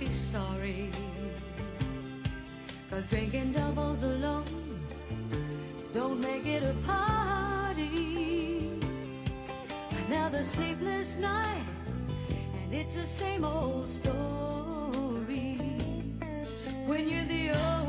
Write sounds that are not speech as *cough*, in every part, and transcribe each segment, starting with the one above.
be sorry. Cause drinking doubles alone don't make it a party. Another sleepless night, and it's the same old story. When you're the only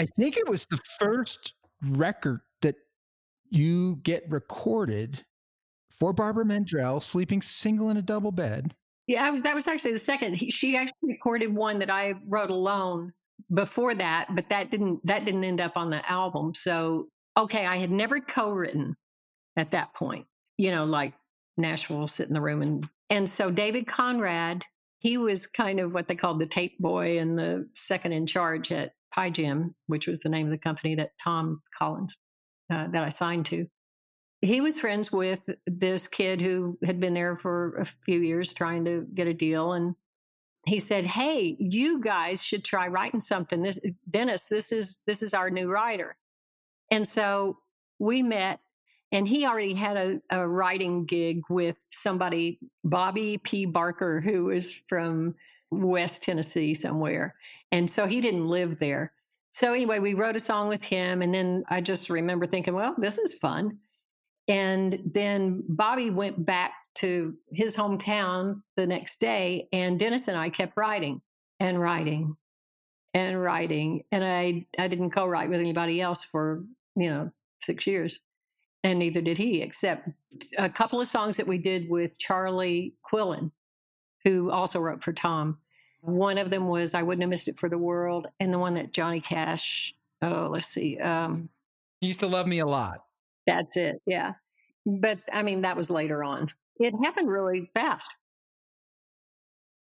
I think it was the first record that you get recorded for Barbara Mandrell sleeping single in a double bed. Yeah, I was. That was actually the second. He, she actually recorded one that I wrote alone before that, but that didn't. That didn't end up on the album. So okay, I had never co-written at that point. You know, like Nashville, sit in the room, and and so David Conrad, he was kind of what they called the tape boy and the second in charge at Pi-Gem, which was the name of the company that Tom Collins uh, that I signed to. He was friends with this kid who had been there for a few years trying to get a deal and he said hey you guys should try writing something. This dennis this is this is our new writer. And so we met and he already had a, a writing gig with somebody bobby p. Barker who is from west tennessee somewhere and so he didn't live there so anyway we wrote a song with him and then i just remember thinking well this is fun and then Bobby went back to his hometown the next day, and Dennis and I kept writing and writing and writing. And I, I didn't co write with anybody else for, you know, six years. And neither did he, except a couple of songs that we did with Charlie Quillen, who also wrote for Tom. One of them was I Wouldn't Have Missed It for the World. And the one that Johnny Cash, oh, let's see. Um, You used to love me a lot. that's it. Yeah. But I mean, that was later on. It happened really fast.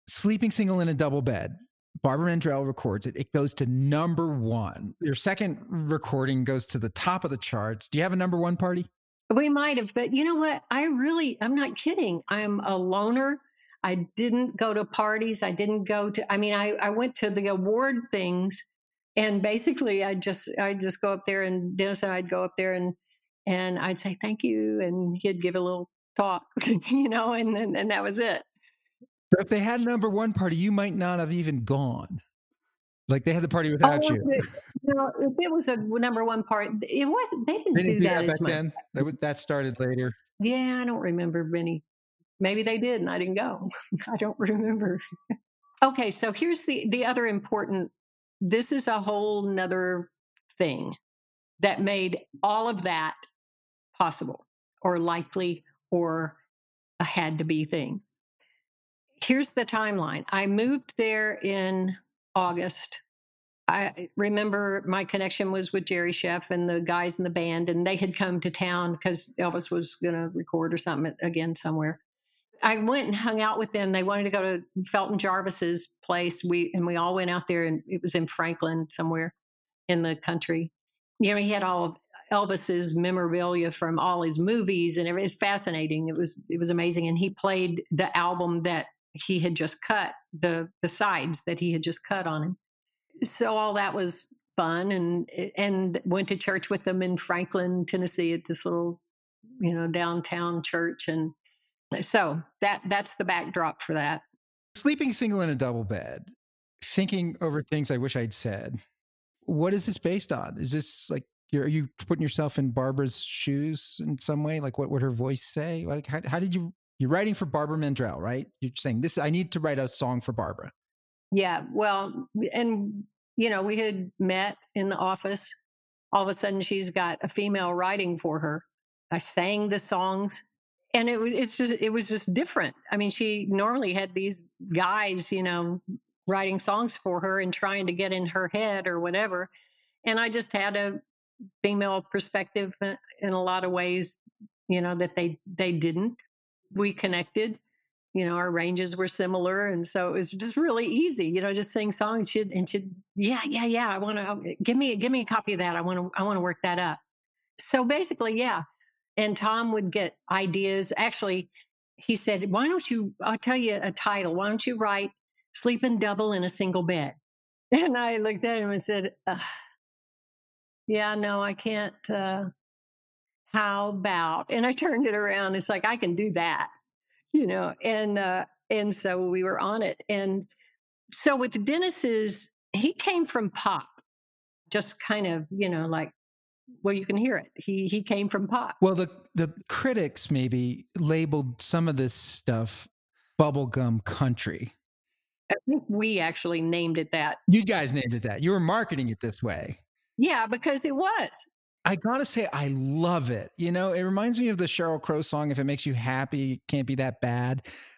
Sleeping single in a double bed. Barbara Mandrell records it. It goes to number one. Your second recording goes to the top of the charts. Do you have a number one party? We might have, but you know what? I really, I'm not kidding. I'm a loner. I didn't go to parties. I didn't go to, I mean, I, I went to the award things and basically I just, I just go up there and Dennis and I'd go up there and, and I'd say, thank you. And he'd give a little talk, *laughs* you know, and then, and that was it. So if they had a number one party, you might not have even gone. Like they had the party without Oh, you. it- no, if it was a number one part, it wasn't, they didn't, They didn't do that, back as much. then. That, that started later. Yeah, I don't remember many. Maybe they did and I didn't go. *laughs* I don't remember. okay, so here's the the other important this is a whole nother thing that made all of that possible or likely or a had to be thing. Here's the timeline. I moved there in August. I remember my connection was with Jerry Scheff and the guys in the band, and they had come to town because Elvis was going to record or something again somewhere. I went and hung out with them. They wanted to go to Felton Jarvis's place. We and we all went out there, and it was in Franklin somewhere in the country. You know, he had all of Elvis's memorabilia from all his movies, and it was fascinating. It was it was amazing, and he played the album that he had just cut the the sides that he had just cut on him. So all that was fun, and and went to church with them in Franklin, Tennessee, at this little you know downtown church, and so that that's the backdrop for that. Sleeping single in a double bed, thinking over things I wish I'd said. What is this based on? Is this like you're, are you putting yourself in Barbara's shoes in some way? Like what would her voice say? Like how, how did you you're writing for Barbara Mandrell, right? You're saying this I need to write a song for Barbara. Yeah, well, and you know, we had met in the office. All of a sudden, she's got a female writing for her. I sang the songs, and it was it's just it was just different. I mean, she normally had these guys, you know, writing songs for her and trying to get in her head or whatever, and I just had a female perspective in- in a lot of ways, you know, that they they didn't. We connected you know, our ranges were similar. And so it was just really easy, you know, just sing songs. She'd, and she'd, yeah, yeah, yeah. I want to give me, give me a copy of that. I want to, I want to work that up. So basically, yeah. And Tom would get ideas. Actually, he said, why don't you, I'll tell you a title. Why don't you write Sleeping Double in a Single Bed? *laughs* And I looked at him and said, yeah, no, I can't. Uh, how about? And I turned it around. It's like, I can do that you know and uh and so we were on it and so with dennis's he came from pop just kind of you know like well you can hear it he he came from pop Well, the the critics maybe labeled some of this stuff bubblegum country. i think we actually named it that You guys named it that. You were marketing it this way. yeah because it was I gotta say, I love it. You know, it reminds me of the Sheryl Crow song, If It Makes You Happy, Can't Be That Bad.